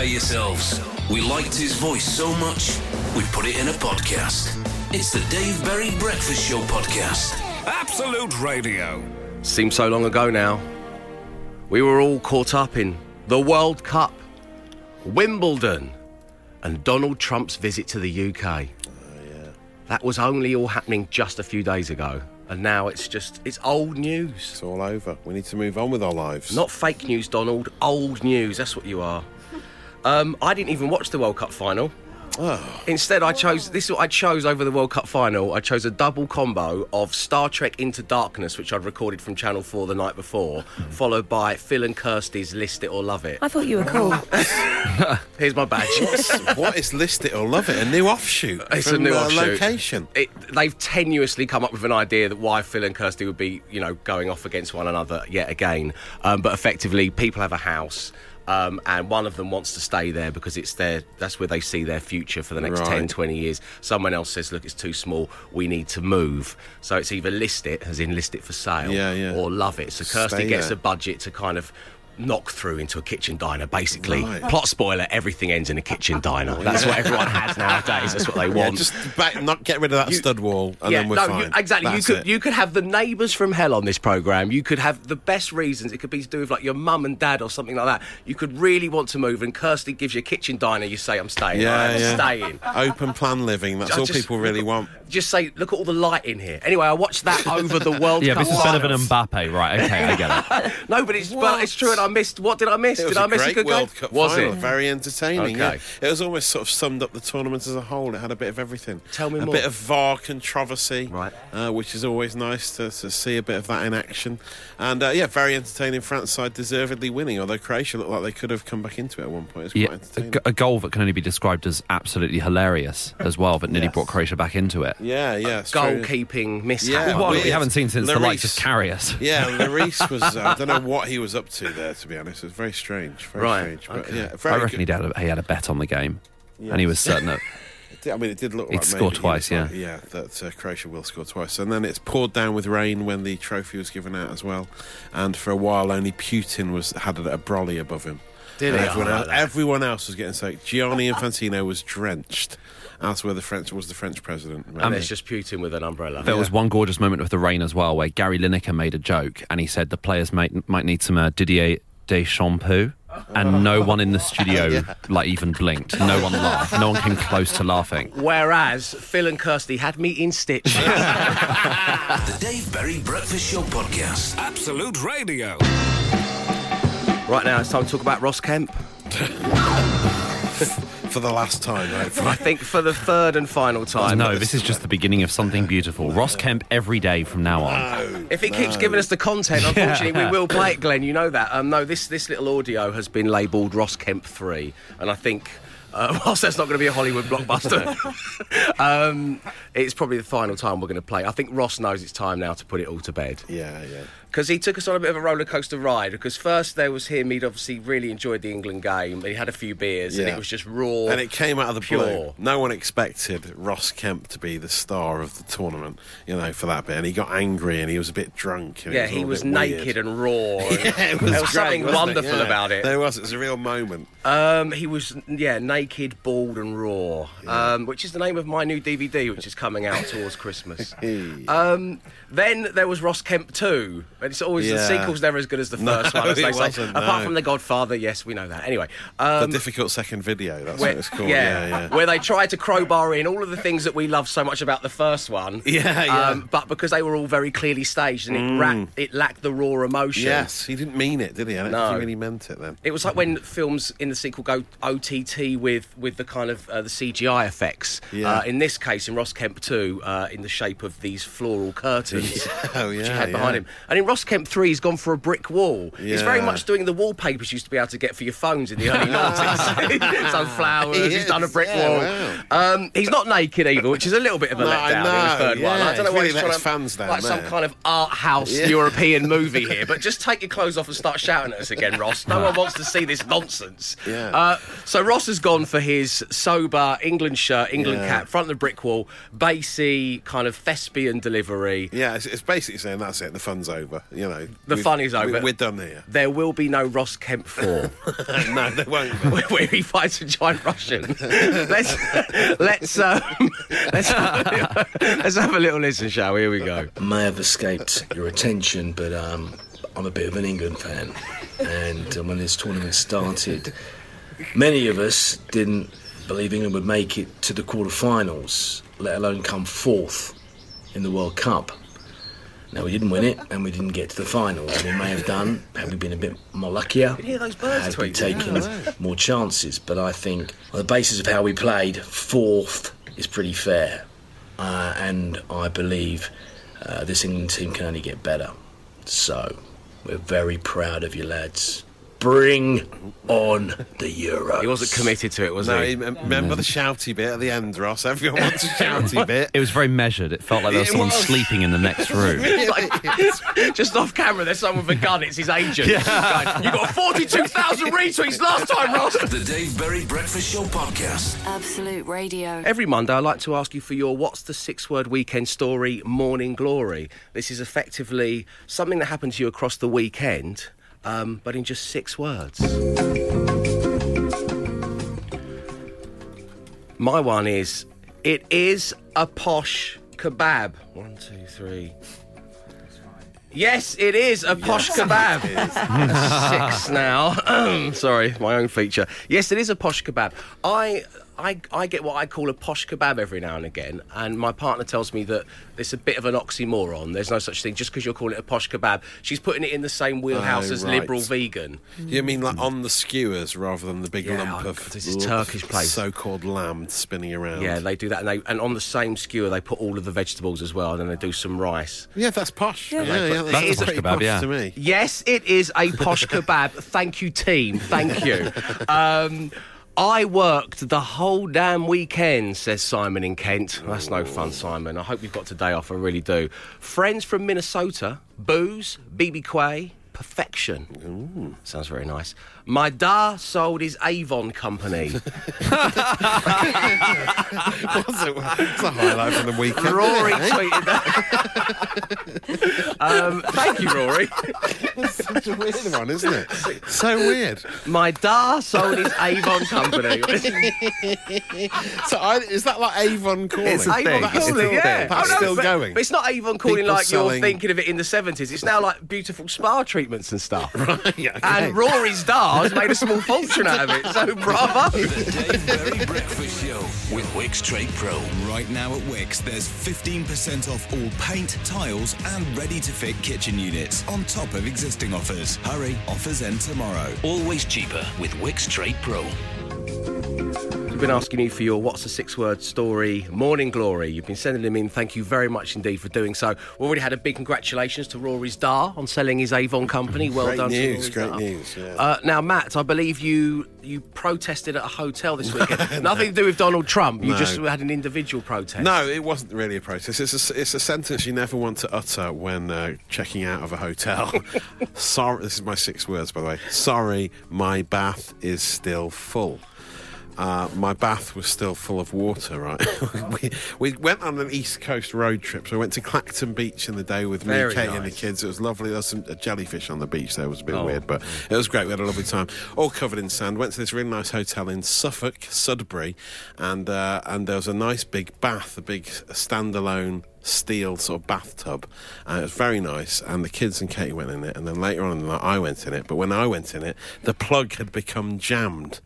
prepare yourselves. We liked his voice so much, we put it in a podcast. It's the Dave Berry Breakfast Show podcast. Absolute Radio. Seems so long ago now. We were all caught up in the World Cup, Wimbledon, and Donald Trump's visit to the UK. Oh, that was only all happening just a few days ago. And now it's just, it's old news. It's all over. We need to move on with our lives. Not fake news, Donald. Old news. That's what you are. Um, I didn't even watch the World Cup final. Oh. Instead, I chose this is what I chose over the World Cup final. I chose a double combo of Star Trek Into Darkness, which I'd recorded from Channel 4 the night before, followed by Phil and Kirsty's List It or Love It. I thought you were cool. Here's my badge. what is List It or Love It? A new offshoot It's from a new uh, offshoot. location. It, they've tenuously come up with an idea that why Phil and Kirsty would be, you know, going off against one another yet again. Um, but effectively, people have a house. Um, and one of them wants to stay there because it's their that's where they see their future for the next Right. 10 20 years someone else says look it's too small we need to move so it's either list it as in list it for sale Yeah, yeah. or love it so kirsty Stay gets there. a budget to kind of knock through into a kitchen diner basically Right. plot spoiler everything ends in a kitchen diner that's what everyone has nowadays that's what they Yeah, want just back, not get rid of that You- stud wall, and yeah, then we're no, fine. You, exactly. That's you could it. you could have the neighbours from hell on this program. You could have the best reasons. It could be to do with like your mum and dad or something like that. You could really want to move, and Kirsty gives you a kitchen diner. You say, "I'm staying. Yeah, I'm yeah. staying." Open plan living. That's I all just- people really want. Just say, "Look at all the light in here." Anyway, I watched that over the World Yeah, Cup. this is better than finals. Mbappe, right? Okay, I get it. No, but it's but it's true, and I missed. What did I miss? It was did I a miss great a good World game? Cup Was final. it? Very entertaining. Okay. Yeah. It was almost sort of summed up the tournament as a whole. It had a bit of everything. Tell me more. a more. bit of VAR controversy, Right. uh, which is always nice to, to see a bit of that in action. And uh, yeah, very entertaining. France side deservedly winning, although Croatia looked like they could have come back into it at one point. It was Yeah, quite a, entertaining. g- a goal that can only be described as absolutely hilarious as well, that nearly Yes. brought Croatia back into it. yeah, yeah. it's true. Goalkeeping mishap. Yeah, Well, we haven't seen since the likes of Lloris. Karius. Yeah, Lloris was. Uh, I don't know what he was up to there. To be honest, it was very strange. Very Right, strange. But okay. yeah, very I reckon he'd had a, he had a bet on the game, and he was certain that I mean, it did look He'd like score maybe twice, was like- yeah. yeah, that uh, Croatia will score twice, and then it's poured down with rain when the trophy was given out as well. And for a while, only Putin was had a, a brolly above him. Did he? Everyone, else, like everyone else was getting soaked. Gianni Infantino was drenched. As were the French was the French president. And it's just Putin with an umbrella. there was one gorgeous moment with the rain as well, where Gary Lineker made a joke, and he said the players might might need some uh, Didier Deschamps. And no one in the studio like even blinked. No one laughed. No one came close to laughing. Whereas Phil and Kirsty had me in stitches. The Dave Berry Breakfast Show podcast. Absolute Radio. right now, it's time to talk about Ross Kemp. for the last time. Hopefully. I think for the third and final time. No, this is just the beginning of something beautiful. Ross Kemp every day from now on. If it keeps giving us the content, unfortunately, we will play it, Glenn. You know that. Um, no, this this little audio has been labelled Ross Kemp three, and I think. Uh, whilst that's not going to be a Hollywood blockbuster, um, it's probably the final time we're going to play. I think Ross knows it's time now to put it all to bed. Yeah, yeah. Because he took us on a bit of a roller coaster ride. Because first there was him, he'd obviously really enjoyed the England game. He had a few beers, and it was just raw. And it came out of the pure. blue. No one expected Ross Kemp to be the star of the tournament, you know, for that bit. And he got angry and he was a bit drunk. and Yeah, all he was bit weird. naked and raw. Yeah, it was, there was great, something wonderful Yeah. about it. There was. It was a real moment. Um, he was yeah naked, bald, and raw, um, which is the name of my new DVD, which is coming out towards Christmas. Um, then there was Ross Kemp 2. It's always the sequel's never as good as the No, first one, as it they say. wasn't, Apart from The Godfather, yes, we know that. Anyway, the um, difficult second video. That's where, what it's called. yeah, Yeah, yeah. where they tried to crowbar in all of the things that we love so much about the first one. Yeah, yeah. Um, but because they were all very clearly staged and it, ra- it lacked the raw emotion. Yes, he didn't mean it, did he? I don't No. think he really meant it then. It was like when films in the sequel go OTT with with the kind of uh, the CGI effects. Yeah. Uh, in this case, in Ross Kemp 2, uh, in the shape of these floral curtains. Oh, Which he yeah, had behind him. And in Ross Kemp 3, he's gone for a brick wall. It's very much doing the wallpapers you used to be able to get for your phones in the early 90s. Some flowers, He he's done a brick yeah, wall. Um, he's not naked either, which is a little bit of a No, I letdown in know, the third one. I don't know he's why really he's trying his to, fans down like some kind of art house Yeah. European movie here. But just take your clothes off and start shouting at us again, Ross. No one wants to see this nonsense. Yeah. Uh, so Ross has gone for his sober England shirt, England Yeah. cap, front of the brick wall, bassy kind of thespian delivery. Yeah, it's, it's basically saying that's it. The fun's over. You know, The We've- fun is over. we- We're done here. There will be no Ross Kemp 4. no, they won't. Be. where he fights a giant Russian. let's let's um, let's have, a little, let's have a little listen, shall we? Here we go. may have escaped your attention, but um, I'm a bit of an England fan. And uh, when this tournament started, many of us didn't believe England would make it to the quarterfinals, let alone come fourth in the World Cup. Now, we didn't win it, and we didn't get to the finals. We may have done, had we been a bit more luckier, hear those birds had we taken more chances. But I think, on the basis of how we played, fourth is pretty fair. Uh, and I believe uh, this England team can only get better. So, we're very proud of you, lads. Bring on the Euros. He wasn't committed to it, was No, he? you remember the shouty bit at the end, Ross? Everyone wants a shouty bit. It was very measured. It felt like there was It someone was. sleeping in the next room. Like, just off camera, there's someone with a gun. It's his agent. Going, you got 42,000 retweets last time, Ross. The Dave Berry Breakfast Show Podcast. Absolute Radio. Every Monday, I like to ask you for your what's the six word weekend story, morning glory. This is effectively something that happened to you across the weekend, um, but in just six words. My one is it is a posh kebab. One, two, three. Yes, it is a posh kebab. Six now. Sorry, my own feature. Yes, it is a posh kebab. I, I, I get what I call a posh kebab every now and again, and my partner tells me that it's a bit of an oxymoron. There's no such thing. Just because you're calling it a posh kebab, she's putting it in the same wheelhouse Oh, as right. liberal vegan. You mean like on the skewers rather than the big Yeah, lump I- of this is Turkish place. so-called lamb spinning around? Yeah, they do that, and, they, and on the same skewer they put all of the vegetables as well, and then they do some rice. yeah, that's posh. Yeah, they yeah, put- that's, That is a pretty kebab, posh yeah. to me. Yes, it is a posh kebab. Thank you, team. Thank you. Um, I worked the whole damn weekend, says Simon in Kent. That's no fun, Simon. I hope you've got today off. I really do. Friends from Minnesota, booze, BBQ, perfection. Sounds very nice. My da sold his Avon company. What's it? It's a highlight from the weekend. Rory it, tweeted that. um, thank you, Rory. Such a weird one, isn't it? So weird. My da sold his Avon company. So I, is that like Avon calling? It's a Avon thing. calling, It's yeah. thing. That's Oh, no, still but- going. But it's not Avon calling People like selling- you're thinking of it in the 70s. It's now like beautiful spa treatments and stuff. Yeah, okay. And Rory's Dar's made a small fortune out of it, so bravo. The Dave Berry Breakfast Show with Wickes Trade Pro. Right now at Wickes, there's 15% off all paint, tiles, and ready to fit kitchen units on top of existing offers. Hurry, offers end tomorrow. Always cheaper with Wickes Trade Pro. We've been asking you for your What's a Six Word Story Morning Glory. You've been sending them in. Thank you very much indeed for doing so. We already had a big congratulations to Rory's Dar on selling his Avon company. Well Great done news, to great Dar. news, yeah. Uh, now, Matt, I believe you you protested at a hotel this weekend. Nothing to do with Donald Trump. You No. just had an individual protest. No, it wasn't really a protest. It's a, it's a sentence you never want to utter when uh, checking out of a hotel. Sorry, this is my six words, by the way. Sorry, my bath is still full. Uh, my bath was still full of water, right? we, we went on an East Coast road trip. So we went to Clacton Beach in the day with me, Very Kate, and the kids. It was lovely. There was some a jellyfish on the beach there. It was a bit Oh. weird, but it was great. We had a lovely time. All covered in sand. Went to this really nice hotel in Suffolk, Sudbury, and uh, and there was a nice big bath, a big standalone steel sort of bathtub. And it was very nice. And the kids and Katie went in it. And then later on in the night, I went in it. But when I went in it, the plug had become jammed,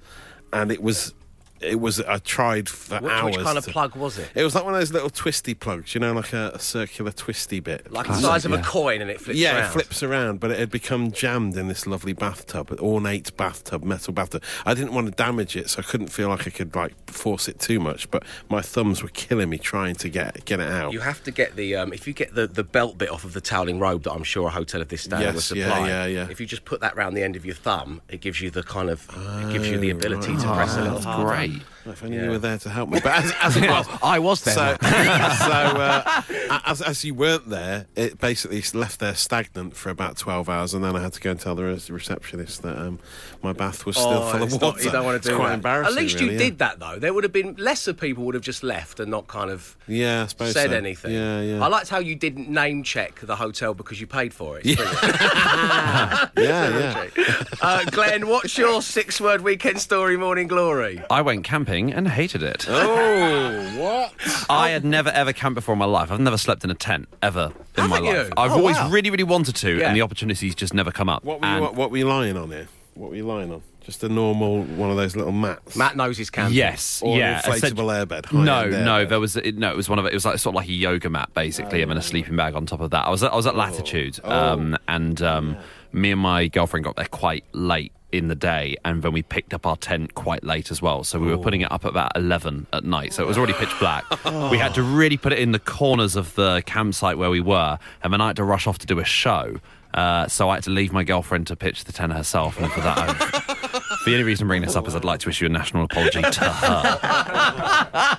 and it was. It was. I tried for Which, hours. which kind of to- plug was it? It was like one of those little twisty plugs, you know, like a, a circular twisty bit. Like the size of a coin and it flips yeah, around. it flips around, but it had become jammed in this lovely bathtub, an ornate bathtub, metal bathtub. I didn't want to damage it, so I couldn't feel like I could like force it too much. But my thumbs were killing me trying to get get it out. You have to get the um, if you get the, the belt bit off of the toweling robe that I'm sure a hotel of this standard Yes, will supply. yeah, yeah. If you just put that round the end of your thumb, it gives you the kind of it gives you the ability to press a little That's harder. great. hay. If only you were there to help me. But as, as it was, I was there. So, so uh, as, as you weren't there, it basically left there stagnant for about 12 hours, and then I had to go and tell the receptionist that um, my bath was still Oh, full of water. not- you don't want It's to do quite that. embarrassing. At least you really, did that though. There would have been lesser people would have just left and not kind of Yeah, I suppose said so. anything. Yeah, yeah. I liked how you didn't name check the hotel because you paid for it. It's brilliant. yeah, yeah. uh, Glenn, what's your six-word weekend story, Morning Glory? I went camping and hated it. Oh, what? I had never ever camped before in my life. I've never slept in a tent ever in my Haven't you? life. I've Oh, always wow. really, really wanted to, Yeah. and the opportunities just never come up. What were, you, And- what, what were you lying on here? What were you lying on? Just a normal one of those little mats? Matt knows his camping. Yes, Or yeah. an essen- inflatable airbed? No, high-end no. airbed? There was it, no. It was one of it. It was like sort of like a yoga mat, basically, and then a sleeping bag on top of that. I was at, I was at Latitude, um, and um, me and my girlfriend got there quite late in the day, and then we picked up our tent quite late as well. So we were putting it up at about eleven at night. So it was already pitch black. Oh. We had to really put it in the corners of the campsite where we were, and then I had to rush off to do a show. Uh, so I had to leave my girlfriend to pitch the tent herself, and for that, I, the only reason I'm bringing this up is I'd like to issue a national apology to her.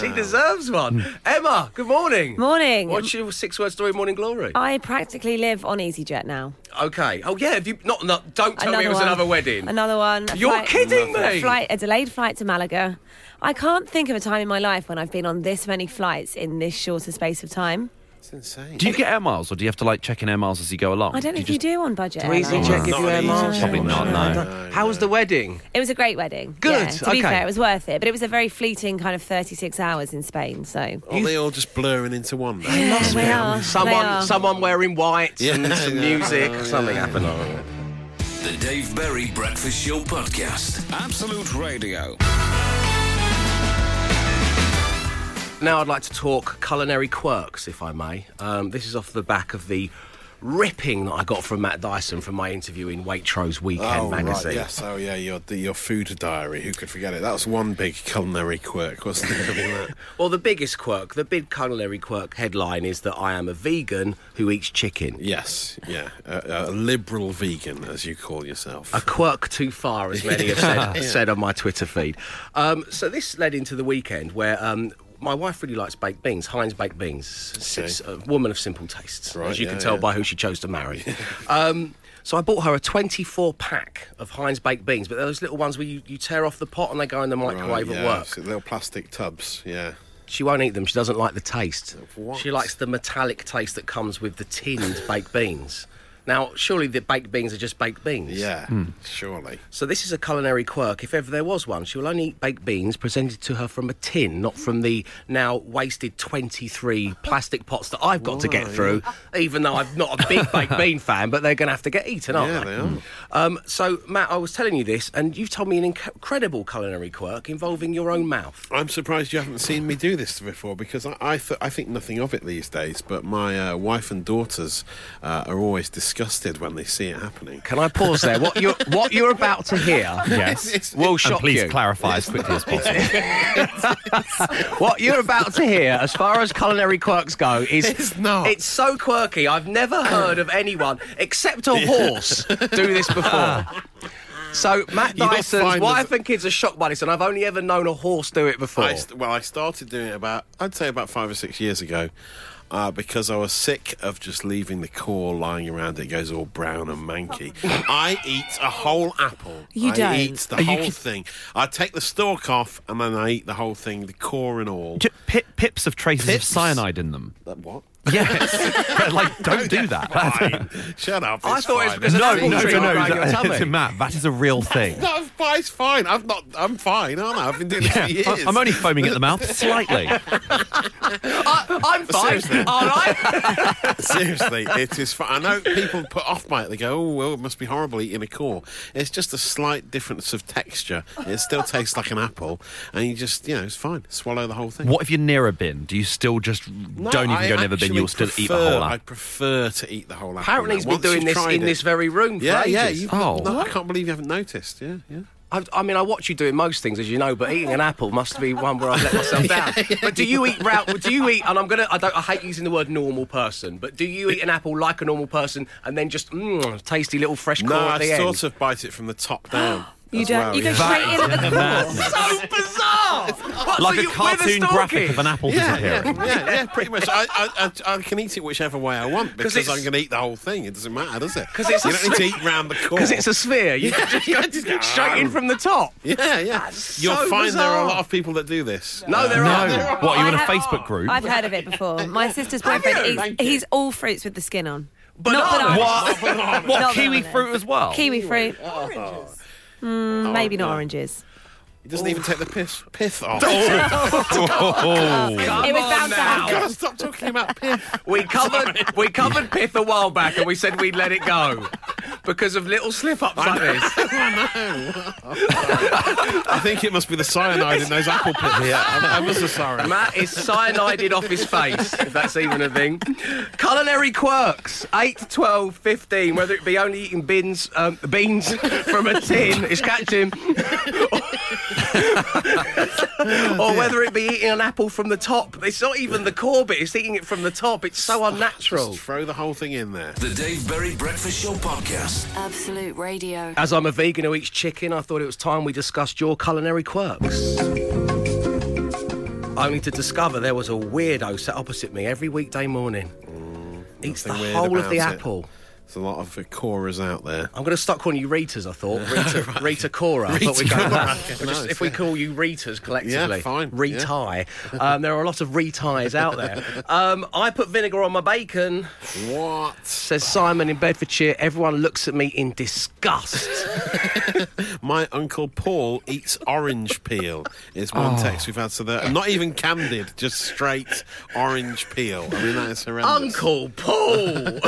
She deserves one. Emma, good morning. Morning. What's your six-word story, Morning Glory? I practically live on EasyJet now. Okay. Oh yeah. Have you not? not don't tell me it was one. another wedding. Another one. A You're flight- kidding A me. flight, a delayed flight to Malaga. I can't think of a time in my life when I've been on this many flights in this shorter space of time. It's insane. Do you get air miles, or do you have to like check in air miles as you go along? I don't know if you do on budget. Do EasyJet airlines. give you air miles? Probably not, no. How was the wedding? It was a great wedding. Good, Yeah, to be fair, it was worth it. But it was a very fleeting kind of 36 hours in Spain. So. Are they all just blurring into one? now? Yeah, they are. They Someone, are. someone wearing white Yeah, and some yeah. music. Oh, something yeah. happened. Oh. The Dave Berry Breakfast Show Podcast. Absolute Radio. Now I'd like to talk culinary quirks, if I may. Um, this is off the back of the ripping that I got from Matt Dyson from my interview in Waitrose Weekend Oh, magazine. right, yes. Oh, yeah, your, your food diary. Who could forget it? That was one big culinary quirk, wasn't it? Well, the biggest quirk, the big culinary quirk headline is that I am a vegan who eats chicken. yes, yeah. A, a liberal vegan, as you call yourself. A quirk too far, as many have said, said on my Twitter feed. Um, so this led into the weekend where um, my wife really likes baked beans, Heinz baked beans. She's a woman of simple tastes, Right, as you yeah, can tell yeah. by who she chose to marry. um, so I bought her a 24 pack of Heinz baked beans, but those little ones where you, you tear off the pot and they go in the microwave Right, at work. so little plastic tubs, yeah. She won't eat them. She doesn't like the taste. What? She likes the metallic taste that comes with the tinned baked beans. Now, surely the baked beans are just baked beans. Yeah, surely. So this is a culinary quirk. If ever there was one, she will only eat baked beans presented to her from a tin, not from the now wasted 23 plastic pots that I've got to get through. Even though I'm not a big baked bean fan, but they're going to have to get eaten, aren't Yeah, they? they are. Um, so Matt, I was telling you this, and you've told me an inc- incredible culinary quirk involving your own mouth. I'm surprised you haven't seen me do this before because I I, th- I think nothing of it these days. But my uh, wife and daughters uh, are always disgusted when they see it happening. Can I pause there? What you're what you're about to hear Yes. will And shock please you. clarify as quickly as possible. What you're about to hear, as far as culinary quirks go, is It's not. It's so quirky. I've never heard of anyone except a horse do this before. So Matt You'll Dyson's find wife there's- and kids are shocked by this, and I've only ever known a horse do it before. I st- well, I started doing it about, I'd say about five or six years ago, uh, because I was sick of just leaving the core lying around. It goes all brown and manky. I eat a whole apple. You I don't. eat the Are you whole kid- thing. I take the stalk off and then I eat the whole thing, the core and all. J- pi- pips of traces Pips? of cyanide in them. That what? Yes. like, don't do that. Fine. Shut up. I it's thought it was fine. because of no, apple no, tree no, no. around that- tummy. Matt, that is a real thing. No, but it's fine. I've not. I'm fine, aren't I? I've been doing this for years. I- I'm only foaming at the mouth slightly. I, I'm fine. Seriously. All right. Seriously, it is. Fun. I know people put off by it. They go, "Oh, well, it must be horrible eating a core." It's just a slight difference of texture. It still tastes like an apple, and you just, you know, it's fine. Swallow the whole thing. What if you're near a bin? Do you still just No, don't even I go near the bin? Actually You'll still eat the prefer- whole I apple. prefer to eat the whole apple. Apparently, he's been doing this in it- this very room for Yeah, yeah. ages. You, Oh. no, I can't believe you haven't noticed. Yeah, yeah. I, I mean, I watch you doing most things, as you know, but eating an apple must be one where I've let myself down. But do you eat route? Do you eat? And I'm gonna. I don't. I hate using the word normal person, but do you eat an apple like a normal person and then just mm, tasty little fresh core No, at I the sort end? of bite it from the top down. You don't. well, you go yeah. straight in at the core. Madness. so bizarre. What, like so a you- cartoon graphic of an apple Yeah, disappearing. yeah, yeah, yeah, pretty much. I, I, I, I can eat it whichever way I want because I'm going to eat the whole thing. It doesn't matter, does it? Because it's you don't need to eat round the core. Because it's a sphere. You can just go just go, straight in from the top. yeah, yeah. You'll so find there are a lot of people that do this. No, there are. No. There are. What, are you in a Facebook group? I've heard of it before. My sister's boyfriend, you? he's, Thank you. he's all fruits with the skin on. Banana. Not bananas. What? what Not kiwi bananas. fruit as well? Kiwi fruit. Oh. Mm, maybe not oranges. He doesn't even take the piss, pith off. Oh. it was bound to happen. God, stop talking about pith. We covered we covered pith a while back, and we said we'd let it go because of little slip-ups like this. I think it must be the cyanide in those apple pits. Yeah, I'm ever so sorry. Matt is cyanided off his face, if that's even a thing. Culinary quirks, 8, 12, 15, whether it be only eating bins, um, beans from a tin, is catching, or whether it be eating an apple from the top. It's not even the core bit, it's eating it from the top. It's so unnatural. Just throw the whole thing in there. The Dave Berry Breakfast Show Podcast. Absolute Radio. As I'm a vegan who eats chicken, I thought it was time we discussed your culinary quirks. Only to discover there was a weirdo sat opposite me every weekday morning. Mm, eats the whole of the it. apple. There's a lot of Coras out there. I'm going to start calling you Ritas, I thought. Rita, Rita Cora. I thought we'd go with just- Nice, if we call you Ritas collectively. Yeah, fine, Retie. Um, there are a lot of reties out there. Um, I put vinegar on my bacon, What? says Simon in Bedfordshire. Everyone looks at me in disgust. My uncle Paul eats orange peel. It's one Oh. text we've had. So that not even candied, just straight orange peel. I mean that is horrendous. Uncle Paul.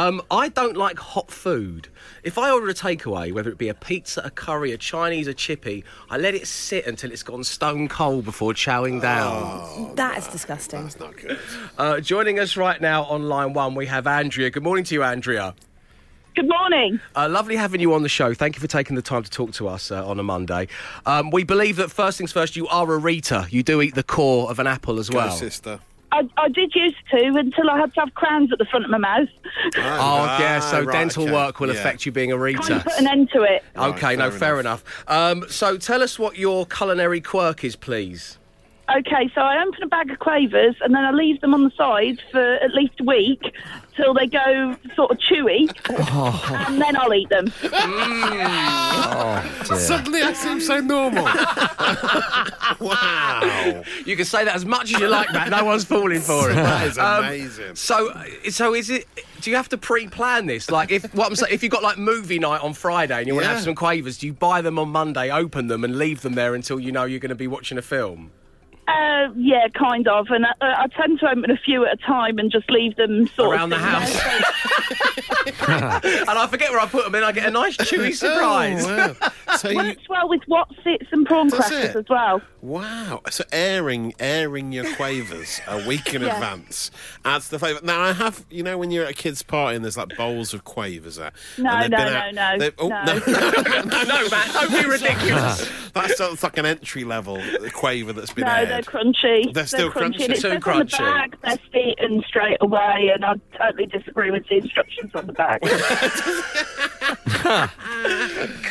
Um, I don't like hot food. If I order a takeaway, whether it be a pizza, a curry, a Chinese, a chippy, I let it sit until it's gone stone cold before chowing down. That is disgusting. That's not good. Uh, joining us right now on line one, we have Andrea. Good morning to you, Andrea. Good morning. Uh, lovely having you on the show. Thank you for taking the time to talk to us uh, on a Monday. Um, we believe that first things first, you are a Rita. You do eat the core of an apple as Go, well. sister. I, I did used to until I had to have crowns at the front of my mouth. Oh, yeah, so right, dental okay. work will Yeah. affect you being a Kind of put an end to it. Okay, no, fair fair enough. Um, so tell us what your culinary quirk is, please. Okay, so I open a bag of quavers and then I leave them on the side for at least a week till they go sort of chewy, and then I'll eat them. Suddenly I seem so normal. wow. You can say that as much as you like, Matt. No one's falling for it. That is Um, amazing. So, so is it? Do you have to pre-plan this? Like, if what I'm saying, if you've got like movie night on Friday and you want to Yeah. have some quavers, do you buy them on Monday, open them, and leave them there until you know you're going to be watching a film? Uh, yeah, kind of. And I, I tend to open a few at a time and just leave them sort Around the house. and I forget where I put them, and I get a nice chewy surprise. Oh, wow. So you, Works well with Wotsits and prawn Does crackers it? as well. wow. So airing airing your quavers a week in Yeah. advance adds the flavour. Now I have, you know, when you're at a kid's party and there's like bowls of quavers there. No, and they've no, been no, out- no, they've- Oh, no. no, no, Matt, don't be ridiculous. That's sort of like an entry level quaver that's been No, aired. They're crunchy. They're still crunchy. And it Too says on the crunchy. bag, best eaten straight away, and I totally disagree with the instructions on the bag.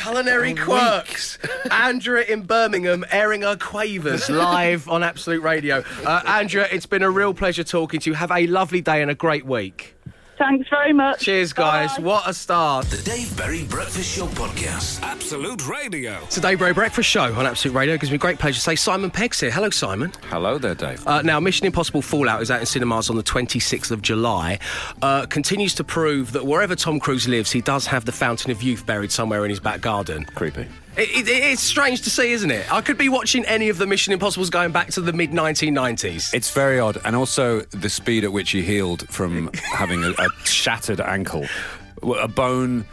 Culinary quirks. Andrea in Birmingham airing her quavers live on Absolute Radio. Uh, Andrea, it's been a real pleasure talking to you. Have a lovely day and a great week. Thanks very much. Cheers, guys. Bye. What a start. The Dave Berry Breakfast Show Podcast. Absolute Radio. It's the Dave Berry Breakfast Show on Absolute Radio. It gives me great pleasure to say Simon Pegg's here. Hello, Simon. Hello there, Dave. Uh, now, Mission Impossible Fallout is out in cinemas on the 26th of July. Uh, continues to prove that wherever Tom Cruise lives, he does have the Fountain of Youth buried somewhere in his back garden. Creepy. It, it, it's strange to see, isn't it? I could be watching any of the Mission Impossibles going back to the mid 1990s. It's very odd, and also the speed at which he healed from having a, a shattered ankle. A bone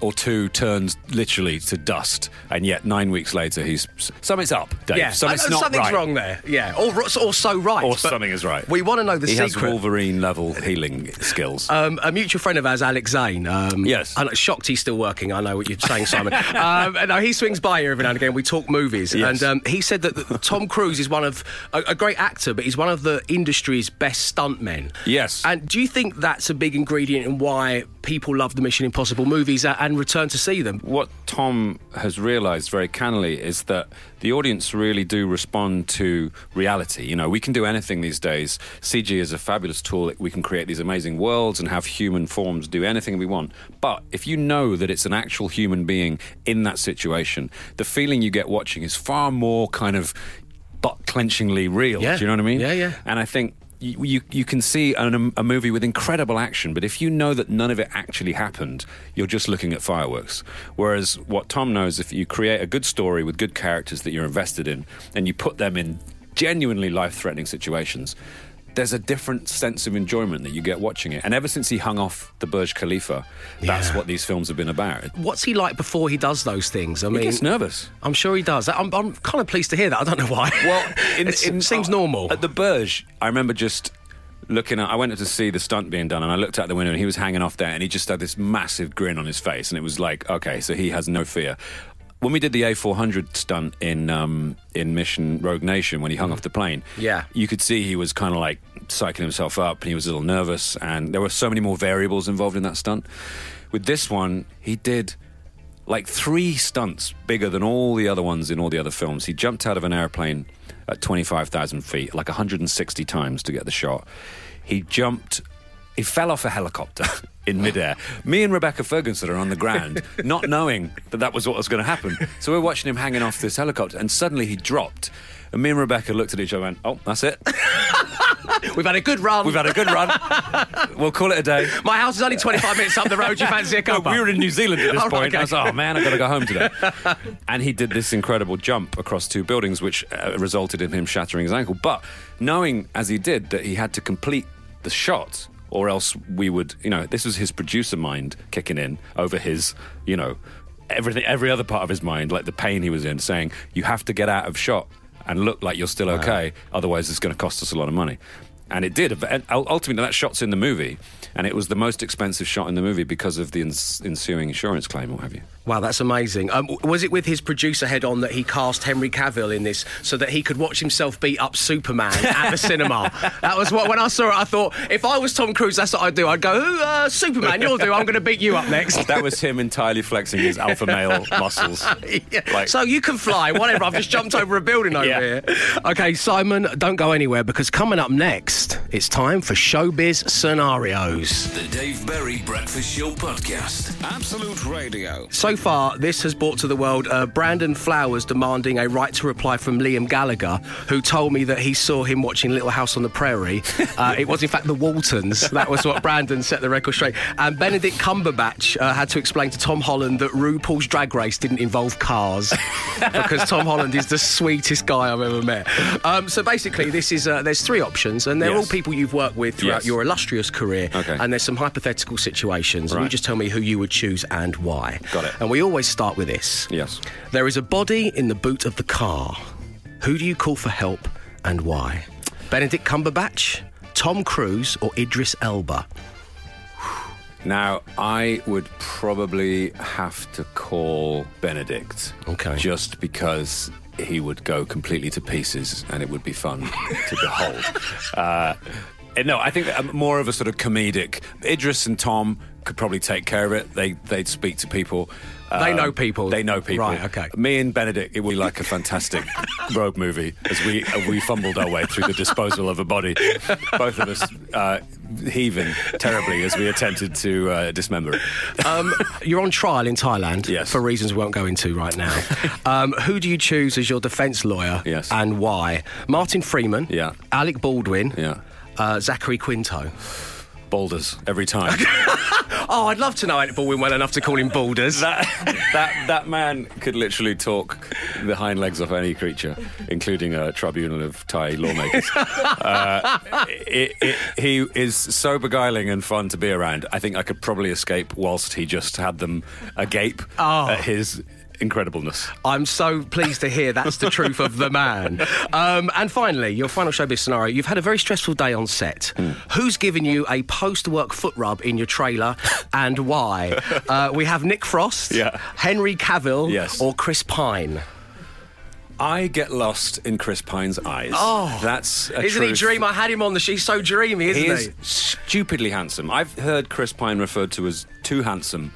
or two turns literally to dust, and yet nine weeks later he's something's up, Dave. Yeah, something's not something's right. wrong there. Yeah, or, or so right. Or but something is right. We want to know the he has. Wolverine level healing skills. Um, a mutual friend of ours, Alex Zane. Um, Yes. I'm shocked he's still working. I know what you're saying, Simon. um, no, he swings by here every now and again. We talk movies, Yes. and um, he said that, Tom Cruise is one of a, a great actor, but he's one of the industry's best stuntmen. Yes. And do you think that's a big ingredient in why people love the Mission Impossible movies? A- and return to see them. What Tom has realised very cannily is that the audience really do respond to reality. You know, we can do anything these days. CG is a fabulous tool. We can create these amazing worlds and have human forms do anything we want. But if you know that it's an actual human being in that situation, the feeling you get watching is far more kind of butt clenchingly real. Yeah. Do you know what I mean? Yeah, yeah. And I think you, you, can see an, um, a movie with incredible action, but if you know that none of it actually happened, you're just looking at fireworks. Whereas what Tom knows, if you create a good story with good characters that you're invested in, and you put them in genuinely life threatening situations, there's a different sense of enjoyment that you get watching it. And ever since he hung off the Burj Khalifa, that's Yeah. what these films have been about. What's he like before he does those things? I mean, gets nervous. I'm sure he does. I'm, I'm kind of pleased to hear that. I don't know why. Well, in, it in- seems uh, normal. At the Burj, I remember just looking at. I went to see the stunt being done, and I looked out the window, and he was hanging off there, and he just had this massive grin on his face, and it was like, okay, so he has no fear. When we did the A400 stunt in um, in Mission Rogue Nation, when he hung off the plane, Yeah. you could see he was kind of like psyching himself up, and he was a little nervous, and there were so many more variables involved in that stunt. With this one, he did like three stunts bigger than all the other ones in all the other films. He jumped out of an airplane at 25,000 feet, like 160 times to get the shot. He jumped, he fell off a helicopter in midair. Me and Rebecca Ferguson are on the ground, not knowing that that was what was going to happen. So we're watching him hanging off this helicopter, and suddenly he dropped. And me and Rebecca looked at each other and went, oh, that's it. We've had a good run. We've had a good run. we'll call it a day. My house is only 25 minutes up the road. You fancy a No, we were in New Zealand at this Oh, point. okay. I was like, oh man, I've got to go home today. and he did this incredible jump across two buildings, which uh, resulted in him shattering his ankle. But knowing as he did that he had to complete the shot, or else we would, you know, this was his producer mind kicking in over his, you know, everything, every other part of his mind, like the pain he was in, saying, you have to get out of shot and look like you're still okay, otherwise it's going to cost us a lot of money. And it did. And ultimately, that shot's in the movie, and it was the most expensive shot in the movie because of the ens- ensuing insurance claim, or have you? Wow, that's amazing. Um, was it with his producer head on that he cast Henry Cavill in this so that he could watch himself beat up Superman at the cinema? That was what, when I saw it, I thought, if I was Tom Cruise, that's what I'd do. I'd go, uh, Superman, you'll do. I'm going to beat you up next. That was him entirely flexing his alpha male muscles. Yeah. Like- so you can fly, whatever. I've just jumped over a building over Yeah. here. Okay, Simon, don't go anywhere because coming up next, it's time for showbiz scenarios. The Dave Berry Breakfast Show Podcast. Absolute Radio. So far, this has brought to the world uh, Brandon Flowers demanding a right to reply from Liam Gallagher, who told me that he saw him watching Little House on the Prairie. Uh, it was, in fact, the Waltons. That was what Brandon set the record straight. And Benedict Cumberbatch uh, had to explain to Tom Holland that RuPaul's Drag Race didn't involve cars because Tom Holland is the sweetest guy I've ever met. Um, so basically, this is uh, there's three options, and they're Yes. all people you've worked with throughout Yes. your illustrious career. Okay. And there's some hypothetical situations, and you just tell me who you would choose and why. Got it. And we always start with this. Yes. There is a body in the boot of the car. Who do you call for help and why? Benedict Cumberbatch, Tom Cruise, or Idris Elba? Now, I would probably have to call Benedict. Okay. Just because he would go completely to pieces and it would be fun to behold. Uh, no, I think um, more of a sort of comedic. Idris and Tom could probably take care of it. They they'd speak to people. They Um, know people. They know people. Right, okay. Me and Benedict, it would be like a fantastic road movie as we uh, we fumbled our way through the disposal of a body. Both of us uh, heaving terribly as we attempted to uh, dismember it. Um, you're on trial in Thailand Yes. for reasons we won't go into right now. Um, who do you choose as your defence lawyer Yes. and why? Martin Freeman, Yeah. Alec Baldwin, Yeah. uh, Zachary Quinto. Balders every time. Oh, I'd love to know Alec Baldwin well enough to call him Balders. that that that man could literally talk the hind legs off any creature, including a tribunal of Thai lawmakers. uh, it, it, he is so beguiling and fun to be around. I think I could probably escape whilst he just had them agape Oh. at his incredibleness. I'm so pleased to hear that's the truth of the man. Um, and finally, your final showbiz scenario. You've had a very stressful day on set. Hmm. Who's given you a post work foot rub in your trailer and why? Uh, we have Nick Frost, Yeah. Henry Cavill, Yes. or Chris Pine. I get lost in Chris Pine's eyes. Oh. that's a Isn't he truth. dream? I had him on the She's so dreamy, isn't he he? is stupidly handsome. I've heard Chris Pine referred to as too handsome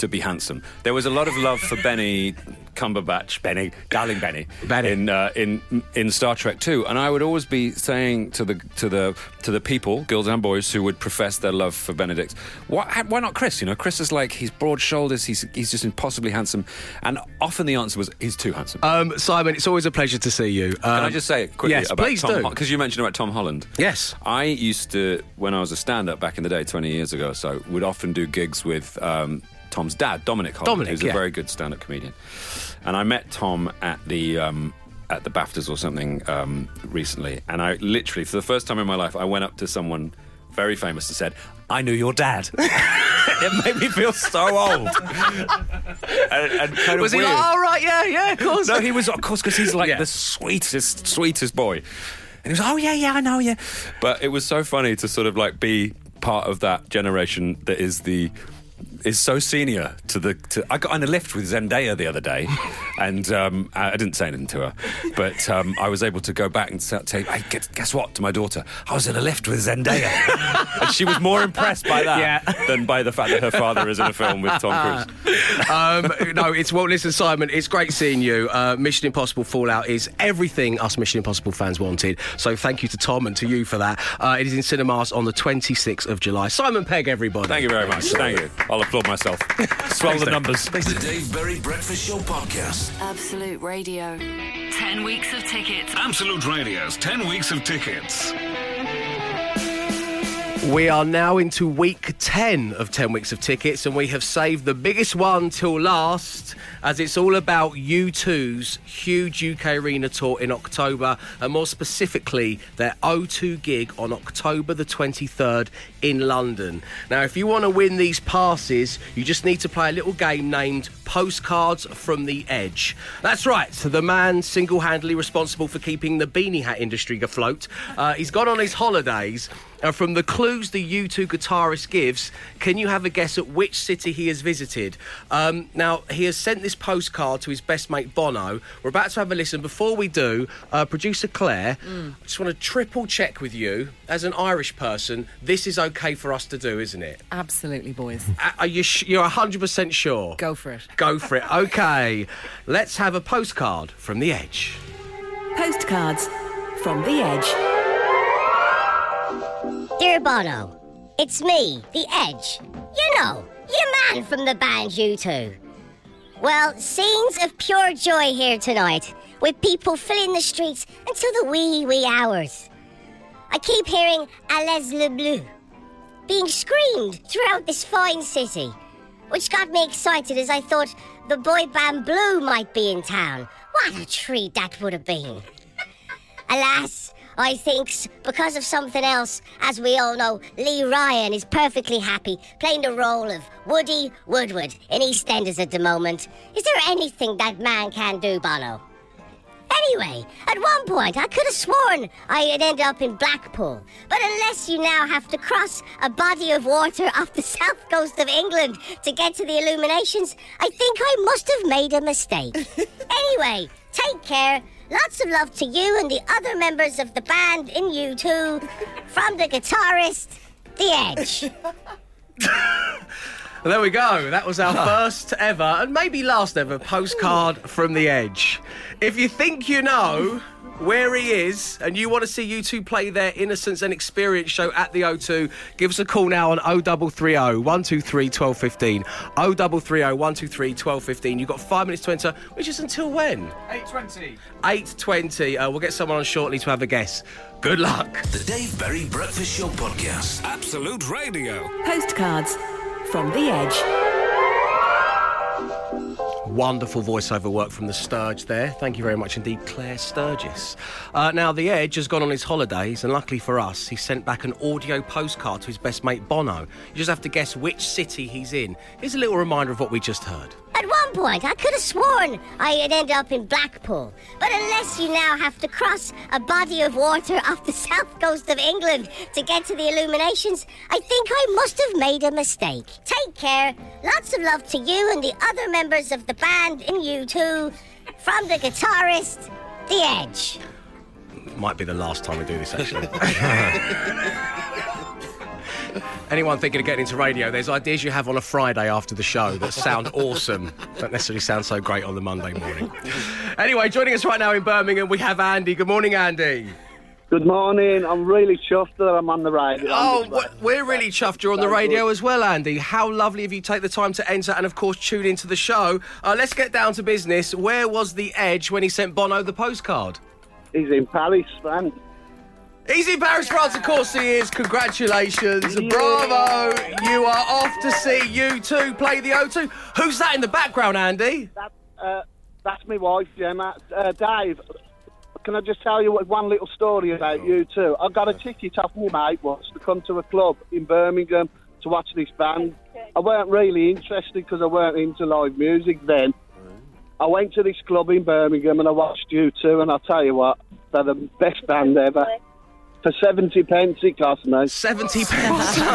to be handsome. There was a lot of love for Benny Cumberbatch, Benny, darling Benny, Benny. in uh, in in Star Trek too. And I would always be saying to the to the to the people, girls and boys, who would profess their love for Benedict, why, why not Chris? You know, Chris is like he's broad shoulders, he's he's just impossibly handsome, and often the answer was he's too handsome. Um, Simon, it's always a pleasure to see you. Um, Can I just say quickly yes, about please Tom do. Because you mentioned about Tom Holland. Yes. I used to, when I was a stand-up back in the day, 20 years ago or so, would often do gigs with um, Tom's dad, Dominic Holland, Dominic, who's yeah. a very good stand-up comedian. And I met Tom at the... Um, at the BAFTAs or something um, recently, and I literally, for the first time in my life, I went up to someone very famous and said, "I knew your dad." it made me feel so old, and, and kind of Was he like, all right, yeah, yeah, of course. No, he was, of course, because he's like Yeah. the sweetest, sweetest boy. And he was, oh, yeah, yeah, I know, yeah. But it was so funny to sort of like be part of that generation that is the. Is so senior to the. To, I got on a lift with Zendaya the other day, and um, I I didn't say anything to her, but um, I was able to go back and sa- say, "Hey, guess, guess what?" to my daughter. I was in a lift with Zendaya, and she was more impressed by that Yeah. than by the fact that her father is in a film with Tom Cruise. um, no, it's well. Listen, Simon, it's great seeing you. Uh, Mission Impossible Fallout is everything us Mission Impossible fans wanted. So thank you to Tom and to you for that. Uh, it is in cinemas on the 26th of July. Simon Pegg, everybody. Thank you very much. Thank you. Applaud myself. Swell the numbers. The Dave Berry Breakfast Show podcast. Absolute Radio. 10 weeks of tickets. Absolute Radio's 10 weeks of tickets. We are now into week 10 of 10 weeks of tickets, and we have saved the biggest one till last, as it's all about U2's huge UK Arena tour in October, and more specifically, their O2 gig on October the 23rd in London. Now, if you want to win these passes, you just need to play a little game named Postcards from the Edge. That's right, so the man single handedly responsible for keeping the beanie hat industry afloat. Uh, he's gone on his holidays. And from the clues the U2 guitarist gives, can you have a guess at which city he has visited? Um, now, he has sent this postcard to his best mate Bono. We're about to have a listen. Before we do, uh, producer Claire, I just want to triple check with you, as an Irish person, this is okay for us to do, isn't it? Absolutely, boys. Are you sh- you're 100% sure? Go for it. Go for it. Okay, let's have a postcard from the edge. Postcards from the edge. Dear Bono, it's me, The Edge. You know, your man from the band U2. Well, scenes of pure joy here tonight, with people filling the streets until the wee, wee hours. I keep hearing Allez le Bleu being screamed throughout this fine city, which got me excited as I thought the boy band Blue might be in town. What a treat that would have been. Alas, I think because of something else, as we all know, Lee Ryan is perfectly happy playing the role of Woody Woodward in EastEnders at the moment. Is there anything that man can do, Bono? Anyway, at one point I could have sworn I'd end up in Blackpool, but unless you now have to cross a body of water off the south coast of England to get to the illuminations, I think I must have made a mistake. anyway, take care. Lots of love to you and the other members of the band in U2. From the guitarist, The Edge. There we go. That was our first ever and maybe last ever postcard from the edge. If you think you know where he is and you want to see U2 play their Innocence and Experience show at the O2, give us a call now on 0330 123 1215. 0330 123 1215. You've got five minutes to enter, which is until when? 820. 8.20. Uh, we'll get someone on shortly to have a guess. Good luck. The Dave Berry Breakfast Show podcast. Absolute Radio. Postcards from the edge. Wonderful voiceover work from the Sturge there. Thank you very much indeed, Claire Sturgis. Uh, now, The Edge has gone on his holidays, and luckily for us, he sent back an audio postcard to his best mate Bono. You just have to guess which city he's in. Here's a little reminder of what we just heard. At one point, I could have sworn I'd end up in Blackpool. But unless you now have to cross a body of water off the south coast of England to get to the illuminations, I think I must have made a mistake. Take care. Lots of love to you and the other members of the band in U2. From the guitarist, The Edge. Might be the last time we do this, actually. Anyone thinking of getting into radio, there's ideas you have on a Friday after the show that sound awesome. Don't necessarily sound so great on the Monday morning. Anyway, joining us right now in Birmingham, we have Andy. Good morning, Andy. Good morning. I'm really chuffed that I'm on the radio. Oh, w- we're really chuffed you're on the radio as well, Andy. How lovely of you to take the time to enter and, of course, tune into the show. Uh, let's get down to business. Where was the Edge when he sent Bono the postcard? He's in Paris, man. He's in Paris, France, of course he is. Congratulations. Bravo. You are off to see U2 play the O2. Who's that in the background, Andy? That, uh, that's my wife, Gemma. Uh, Dave, can I just tell you one little story about U2? I got a ticket off my mate once to come to a club in Birmingham to watch this band. I weren't really interested because I weren't into live music then. I went to this club in Birmingham and I watched you two, and I'll tell you what, they're the best band ever. For 70 pence it cost me. 70 pence? and,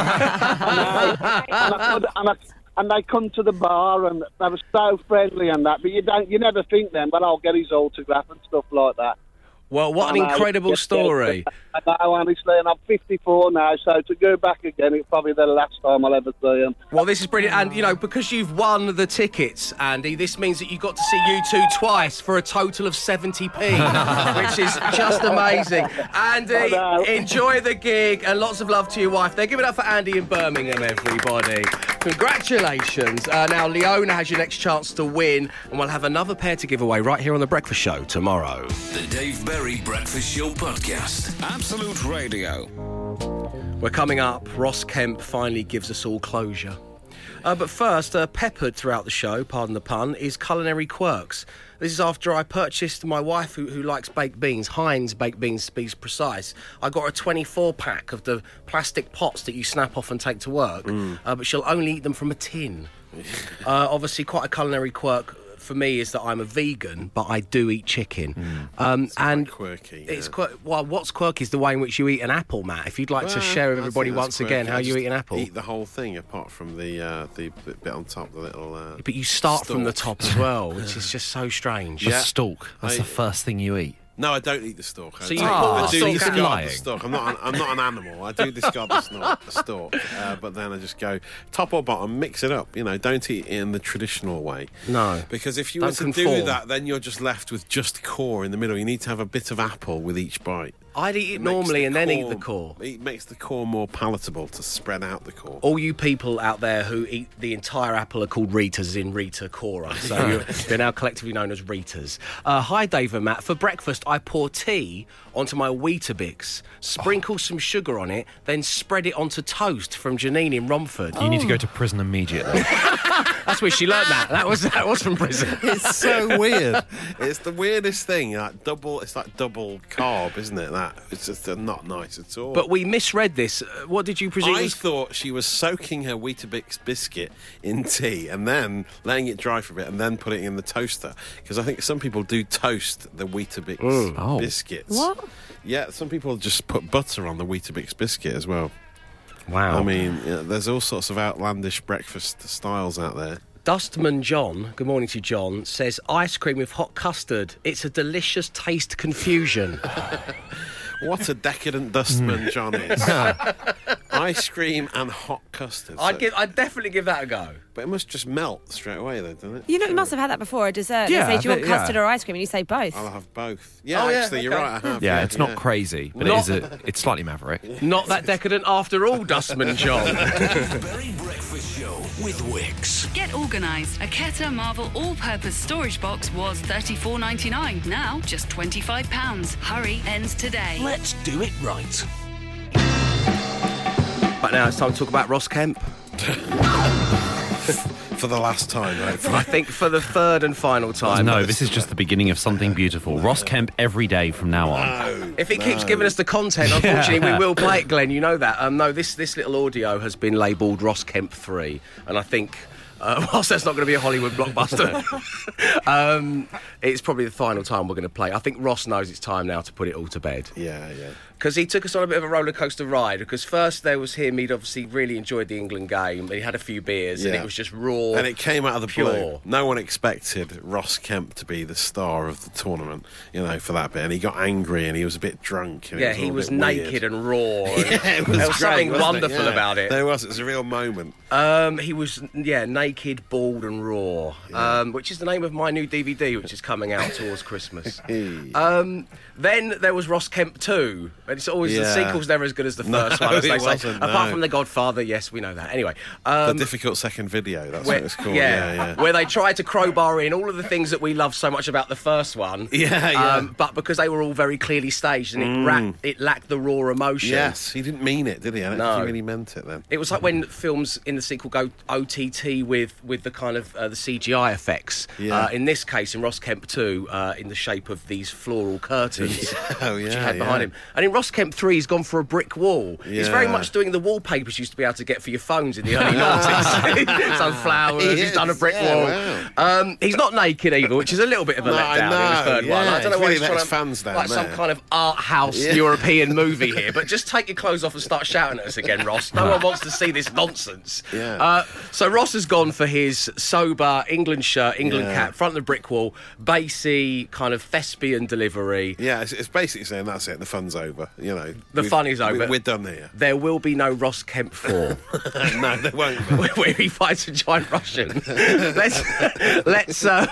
I could, and, I, and they come to the bar and they were so friendly and that, but you don't, you never think then, but I'll get his autograph and stuff like that. Well, what an know, incredible yes, story. yes, I know, honestly, and I'm 54 now, so to go back again, it's probably the last time I'll ever see him. Well, this is brilliant. And, you know, because you've won the tickets, Andy, this means that you got to see you two twice for a total of 70p, which is just amazing. Andy, enjoy the gig and lots of love to your wife. They're giving it up for Andy in Birmingham, everybody. Congratulations. Uh, now, Leona has your next chance to win, and we'll have another pair to give away right here on The Breakfast Show tomorrow. The Dave Berry Breakfast Show Podcast. Absolute Radio. We're coming up. Ross Kemp finally gives us all closure. Uh, but first, uh, peppered throughout the show, pardon the pun, is culinary quirks. This is after I purchased my wife, who, who likes baked beans, Heinz baked beans to be precise. I got a 24 pack of the plastic pots that you snap off and take to work, uh, but she'll only eat them from a tin. uh, obviously, quite a culinary quirk for me is that I'm a vegan, but I do eat chicken. Um, and quirky. It's quite well. What's quirky is the way in which you eat an apple, Matt. If you'd like to share with everybody think that's once again how I you just eat an apple. Eat the whole thing apart from the uh, the bit bit on top, the little. Uh, But you start from the top as well, which is just so strange. The stalk. That's I- the first thing you eat. No, I don't eat the stalk. I So you the I do stalk discard the stalk. I'm not. An, I'm not an animal. I do discard the stalk, the stalk uh, but then I just go top or bottom, mix it up. You know, don't eat it in the traditional way. No. because if you Don't were to conform. do that, then you're just left with just core in the middle. You need to have a bit of apple with each bite. I'd eat it makes normally the and then eat the core. It makes the core more palatable to spread out the core. All you people out there who eat the entire apple are called Ritas in Rita Cora. So you're, they're now collectively known as Ritas. Uh, hi, Dave and Matt. For breakfast, I pour tea onto my Weetabix, sprinkle some sugar on it, then spread it onto toast from Janine in Romford. You need to go to prison immediately. That's where she learnt that. That was that was from prison. It's so weird. It's the weirdest thing. Like double. It's like double carb, isn't it? That it's just uh, not nice at all. But we misread this. Uh, What did you presume? I was- thought she was soaking her Weetabix biscuit in tea and then letting it dry for a bit and then putting it in the toaster. Because I think some people do toast the Weetabix Mm. Oh. biscuits. What? Yeah, some people just put butter on the Weetabix biscuit as well. Wow. I mean, yeah, there's all sorts of outlandish breakfast styles out there. Dustman John, good morning to you, John, says ice cream with hot custard. It's a delicious taste confusion. What a decadent dustman hmm. John is. Ice cream and hot custard. I'd So- give, I'd definitely give that a go. But it must just melt straight away, though, doesn't it? You know, you must have had that before, a dessert. Yeah, they say, do you want but- yeah. custard or ice cream? And you say both. I'll have both. Yeah, Oh, yeah, actually, you're okay. right. I have. Yeah, it's not crazy, but Not- it is a, it's slightly maverick. Not that decadent after all, Dustman John. Berry Breakfast Show with Wickes. Get organised. A Keter Marvel all-purpose storage box was $34.99. Now just £25. Hurry, ends today. Let's do it right. but now it's time to talk about Ross Kemp. For the last time, right? I think for the third and final time. no, this is just the beginning of something beautiful. Ross Kemp every day from now on. If it keeps giving us the content, unfortunately, we will play it, Glenn. You know that. Um, no, this this little audio has been labelled Ross Kemp three, and I think Uh, whilst that's not going to be a Hollywood blockbuster, um, it's probably the final time we're going to play. I think Ross knows it's time now to put it all to bed. Yeah, yeah. Because he took us on a bit of a roller coaster ride. Because first there was him, he'd obviously really enjoyed the England game. He had a few beers, and it was just raw. And it came out of the pure. blue. No one expected Ross Kemp to be the star of the tournament, you know, for that bit. And he got angry and he was a bit drunk. And Yeah, all he was naked weird. and raw. and Yeah, it was there was great, something wonderful Yeah. about it. There was. It was a real moment. Um, he was, yeah, naked, bald, and raw, um, which is the name of my new DVD, which is coming out towards Christmas. um, then there was Ross Kemp 2. It's always the sequel's never as good as the No, first one, as it they say. wasn't, Apart from The Godfather, yes, we know that. Anyway, um, the difficult second video. That's where, what it's called. yeah, Yeah, yeah. where they tried to crowbar in all of the things that we love so much about the first one. Yeah, yeah. Um, but because they were all very clearly staged and it, Mm. ra- it lacked the raw emotion. Yes, he didn't mean it, did he? I don't No. think he really meant it then. It was like when films in the sequel go OTT with with the kind of uh, the CGI effects. Yeah. Uh, in this case, in Ross Kemp 2, uh, in the shape of these floral curtains Oh, which he yeah, had behind him. And in Ross Kemp 3, he's gone for a brick wall. He's very much doing the wallpapers you used to be able to get for your phones in the early 90s. Some flowers, He he's done a brick yeah, wall. Um, he's not naked either, which is a little bit of a No, letdown in the know, third one. I don't know why really he's trying his to fans down like some kind of art house Yeah. European movie here. But just take your clothes off and start shouting at us again, Ross. No one wants to see this nonsense. Yeah. Uh, so Ross has gone for his sober England shirt, England Yeah. cap, front of the brick wall, bassy kind of thespian delivery. Yeah, it's, it's basically saying that's it. The fun's over. You know, The fun is over. we- We're done here. There will be no Ross Kemp 4. no, there won't. Be. where where he fights a giant Russian. let's let's um,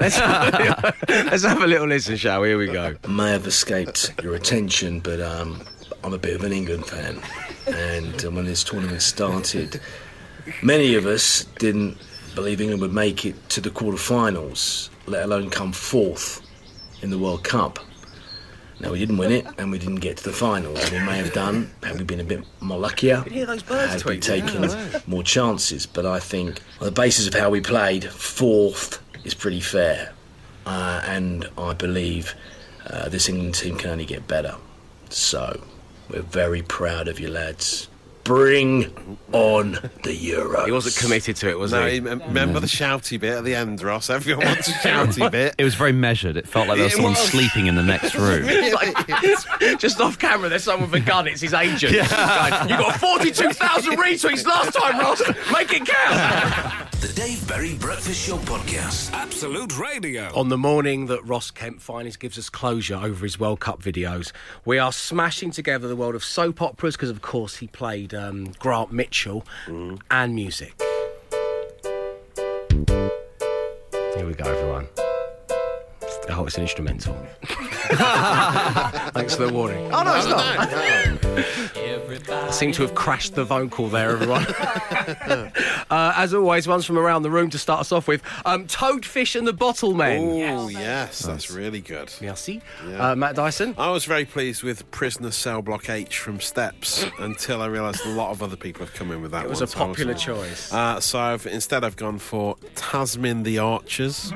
let's have, a little, let's have a little listen, shall we? Here we go. I may have escaped your attention, but um, I'm a bit of an England fan. And uh, when this tournament started, many of us didn't believe England would make it to the quarterfinals, let alone come fourth in the World Cup. Now, we didn't win it, and we didn't get to the finals. We may have done, had we been a bit more luckier, You hear those birds had we taken Yeah, more chances. But I think, on the basis of how we played, fourth is pretty fair. Uh, and I believe uh, this England team can only get better. So, we're very proud of you, lads. Bring on the Euro. He wasn't committed to it, was No, he? you mem- remember the shouty bit at the end, Ross? Everyone wants a shouty bit. It was very measured. It felt like there was It someone was. sleeping in the next room. Like, just off camera, there's someone with a gun. It's his agent. Going, you got 42,000 retweets last time, Ross. Make it count. The Dave Berry Breakfast Show Podcast. Absolute Radio. On the morning that Ross Kemp finally gives us closure over his World Cup videos, we are smashing together the world of soap operas because, of course, he played um, Grant Mitchell and music. Here we go, everyone. Oh, it's an instrumental. Thanks for the warning. Oh, no, it's not. I seem to have crashed the vocal there, everyone. uh, as always, ones from around the room to start us off with. Um, Toadfish and the Bottle Bottlemen. Oh, yes, that's really good. Merci. Yeah. Uh, Matt Dyson. I was very pleased with Prisoner Cell Block H from Steps until I realised a lot of other people have come in with that It was one, a so I popular choice. Uh, so I've, instead, I've gone for Tasmin the Archers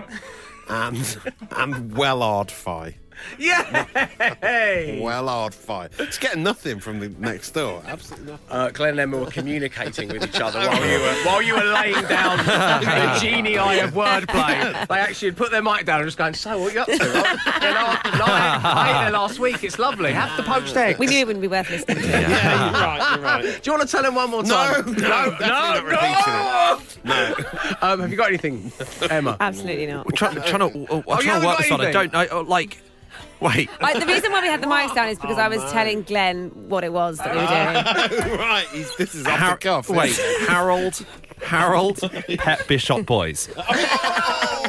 and and well Wellard Fi. Yay! Wellard Fi. It's getting nothing from the next door. Absolutely nothing. Uh, Glenn and Emma were communicating with each other while you were while you were laying down the genie eye of wordplay. They actually had put their mic down and just going, "So, what are you up to?" Oh, you know, I, I ate there last week. It's lovely. Have the poached eggs. We knew it wouldn't be worth listening to. Yeah, you're right, you're right. Do you want to tell him one more time? No, no, no, definitely not repeating no. Um, have you got anything, Emma? Absolutely not. We're trying, trying to, uh, I'm trying to work got this out. I don't know. uh, Like, wait. Like, the reason why we had the mics down is because oh, I was telling Glenn what it was that we were ah. doing. right, he's, this is off Har- the cuff. wait. Harold, Harold, Pet Bishop Boys. Oh.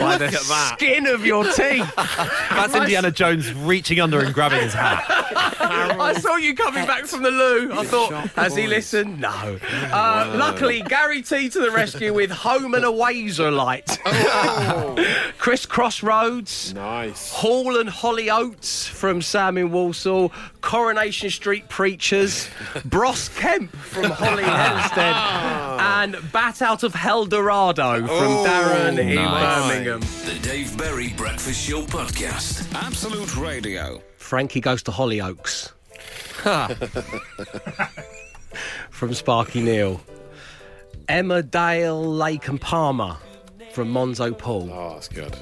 By the Look at that. skin of your teeth. That's Indiana Jones reaching under and grabbing his hat. I saw you coming back from the loo. I thought, has he listened? No. Uh, luckily, Gary T to the rescue with Home and a Wazer light. Chris Crossroads. Nice. Hall and Hollyoaks from Sam in Walsall, Coronation Street Preachers, Bros Kemp from Holly Hempstead, and Bat Out of Hell Dorado from Oh, Darren in nice. Birmingham. The Dave Berry Breakfast Show Podcast. Absolute Radio. Frankie goes to Hollyoaks. Ha from Sparky Neal. Dale Lake and Palmer from Monzo Paul. Oh, that's good.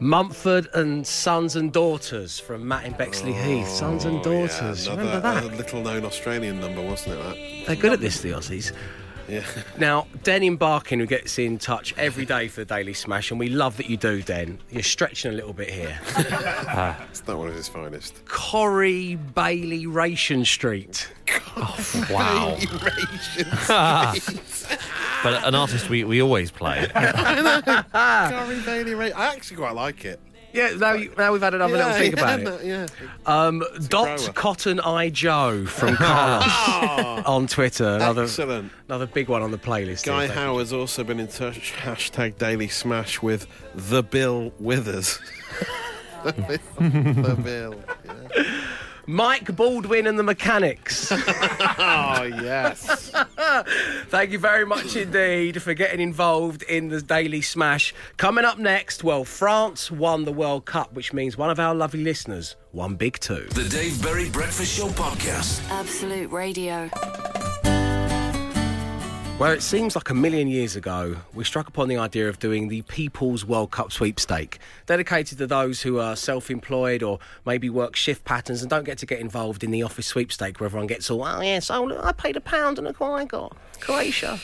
Mumford and Sons and Daughters from Matt in Bexley oh, Heath. Sons and Oh, yeah, Daughters. another Remember that? a little known Australian number, wasn't it? That. They're good at this, the Aussies. Yeah. Now, Den in Barking, who gets in touch every day for the Daily Smash, and we love that you do, Den. You're stretching a little bit here. Ah. It's not one of his finest. Corrie Bailey Ration Street. Oh, wow. but an artist we, we always play. Corrie Bailey Ray. I actually quite like it. Yeah, now, you, now we've had another Yeah, little think yeah, about no, it. yeah. Um, Dot grower. Cotton Eye Joe from Carlos on Twitter. Another, Excellent. another big one on the playlist. Guy Howe has also been in touch. Hashtag Daily Smash with the Bill Withers. the Bill. Mike Baldwin and the Mechanics. Oh yes. Thank you very much indeed for getting involved in the Daily Smash. Coming up next, well, France won the World Cup, which means one of our lovely listeners won big two. The Dave Berry Breakfast Show podcast. Absolute Radio. Well, it seems like a million years ago, we struck upon the idea of doing the People's World Cup sweepstake, dedicated to those who are self employed or maybe work shift patterns and don't get to get involved in the office sweepstake where everyone gets all, oh, yes, oh, look, I paid a pound and look what I got. Croatia.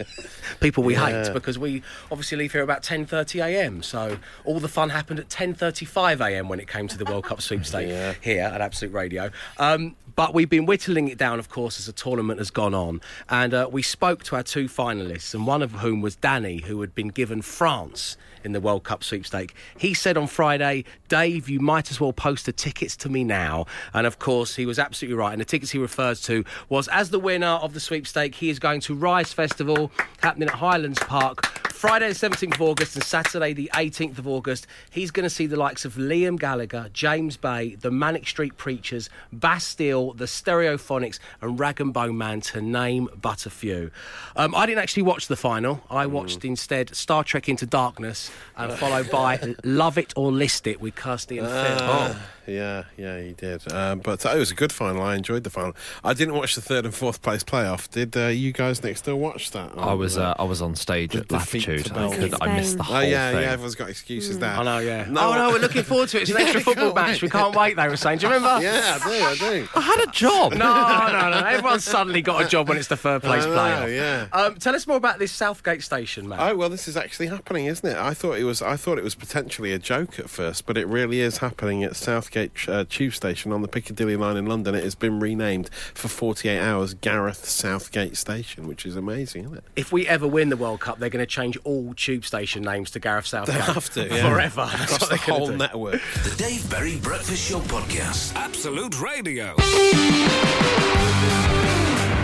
People we Yeah. hate because we obviously leave here about 10.30am, so all the fun happened at 10.35am when it came to the World Cup sweepstake here at Absolute Radio. Um, but we've been whittling it down, of course, as the tournament has gone on. And uh, we spoke to our two finalists, and one of whom was Danny, who had been given France in the World Cup sweepstake. He said on Friday, Dave, you might as well post the tickets to me now. And of course, he was absolutely right. And the tickets he refers to was as the winner of the sweepstake, he is going to Rize Festival happening at Hylands Park. Friday the 17th of August and Saturday the 18th of August, he's going to see the likes of Liam Gallagher, James Bay, the Manic Street Preachers, Bastille, the Stereophonics, and Rag and Bone Man, to name but a few. Um, I didn't actually watch the final. I watched instead Star Trek Into Darkness, and followed by Love It or List It with Kirsty and Phil. Ah, yeah, yeah, he did. Um, but uh, it was a good final. I enjoyed the final. I didn't watch the third and fourth place playoff. Did uh, you guys next door watch that? I was uh, I was on stage at Latitude. to I, could, I missed the whole thing. Oh yeah, thing. yeah. Everyone's got excuses there. I know, yeah. No, oh no, we're looking forward to it. It's an extra football match. We can't wait. They were saying. Do you remember? Yeah, I do. I do. I had a job. No, no, no. Everyone's suddenly got a job when it's the third place know, playoff. yeah. Um, tell us more about this Southgate station, man. Oh well, this is actually happening, isn't it? I thought it was. I thought it was potentially a joke at first, but it really is happening at Southgate uh, Tube Station on the Piccadilly line in London. It has been renamed for 48 hours Gareth Southgate Station, which is amazing, isn't it? if we ever win the World Cup, they're going to change all tube station names to Gareth Southgate. They have to yeah. forever. That's across the whole do. network. The Dave Berry Breakfast Show podcast. Absolute Radio.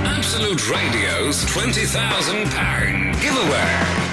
Absolute Radio's £20,000 giveaway.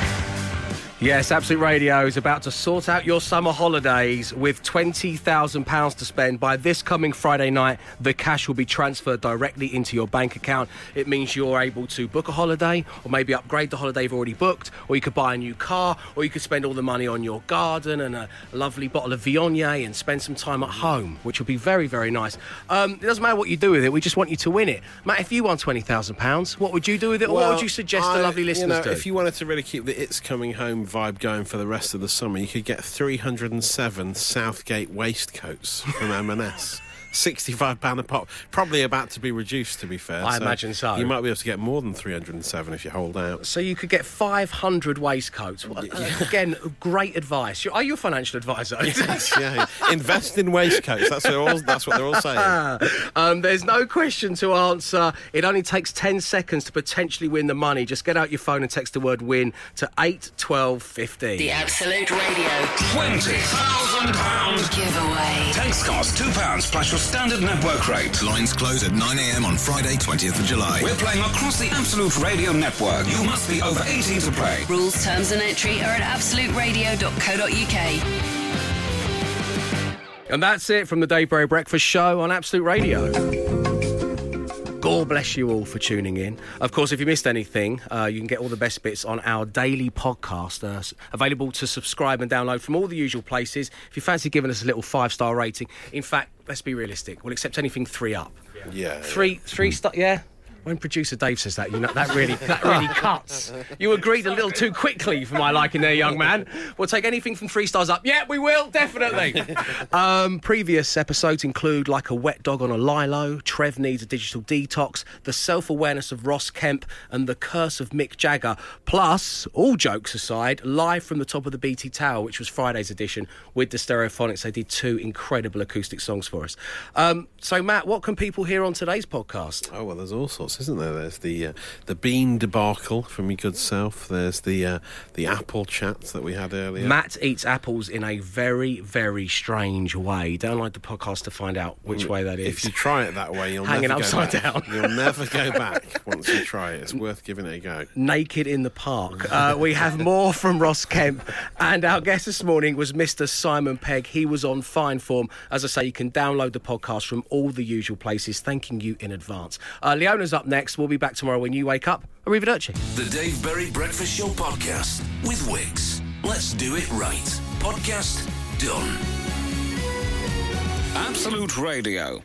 Yes, Absolute Radio is about to sort out your summer holidays with £20,000 to spend. By this coming Friday night, the cash will be transferred directly into your bank account. It means you're able to book a holiday or maybe upgrade the holiday you've already booked, or you could buy a new car, or you could spend all the money on your garden and a lovely bottle of Viognier and spend some time at home, which will be very, very nice. Um, it doesn't matter what you do with it, we just want you to win it. Matt, if you won £20,000, what would you do with it, or what would you suggest I- the lovely listeners you know, do? If you wanted to really keep the It's Coming Home vibe going for the rest of the summer, you could get 307 Southgate waistcoats from M&S. £65 a pop. Probably about to be reduced, to be fair. I imagine so. You might be able to get more than 307 if you hold out. So you could get 500 waistcoats. What- uh, Again, great advice. Are you a financial advisor? Yes, yeah. Invest in waistcoats. That's, what they're all, that's what they're all saying. um, there's no question to answer. It only takes 10 seconds to potentially win the money. Just get out your phone and text the word win to 81250. The Absolute Radio £20,000 giveaway. Text cost £2 plus your standard network rate. Lines close at 9am on Friday, 20th of July. We're playing across the Absolute Radio network. You must be over 18 to play. Rules, terms, and entry are at absoluteradio.co.uk. And that's it from the Dave Berry Breakfast Show on Absolute Radio. God bless you all for tuning in. Of course, if you missed anything, uh, you can get all the best bits on our daily podcast, uh, available to subscribe and download from all the usual places. If you fancy giving us a little five star rating, in fact, let's be realistic, we'll accept anything three up. Yeah. Three, three star, yeah. When producer Dave says that, you know that really that really cuts. You agreed a little too quickly for my liking, there, young man. We'll take anything from three stars up. Yeah, we will definitely. um, previous episodes include like a wet dog on a lilo, Trev needs a digital detox, the self-awareness of Ross Kemp, and the curse of Mick Jagger. Plus, all jokes aside, live from the top of the BT Tower, which was Friday's edition with the Stereophonics. They did two incredible acoustic songs for us. Um, so, Matt, what can people hear on today's podcast? Oh well, there's all sorts, isn't there? There's the uh, the bean debacle from your good self. There's the uh, the apple chat that we had earlier. Matt eats apples in a very, very strange way. Download the podcast to find out which way that is. If you try it that way, you'll Hanging never go upside back. down. You'll never go back once you try it. It's worth giving it a go. Naked in the Park. Uh, we have more from Ross Kemp, and our guest this morning was Mr. Simon Pegg. He was on fine form. As I say, you can download the podcast from all the usual places. Thanking you in advance. Uh, Leona's up next. We'll be back tomorrow when you wake up. Arrivederci. The Dave Berry Breakfast Show podcast with Wickes. Let's do it right. Podcast done. Absolute Radio.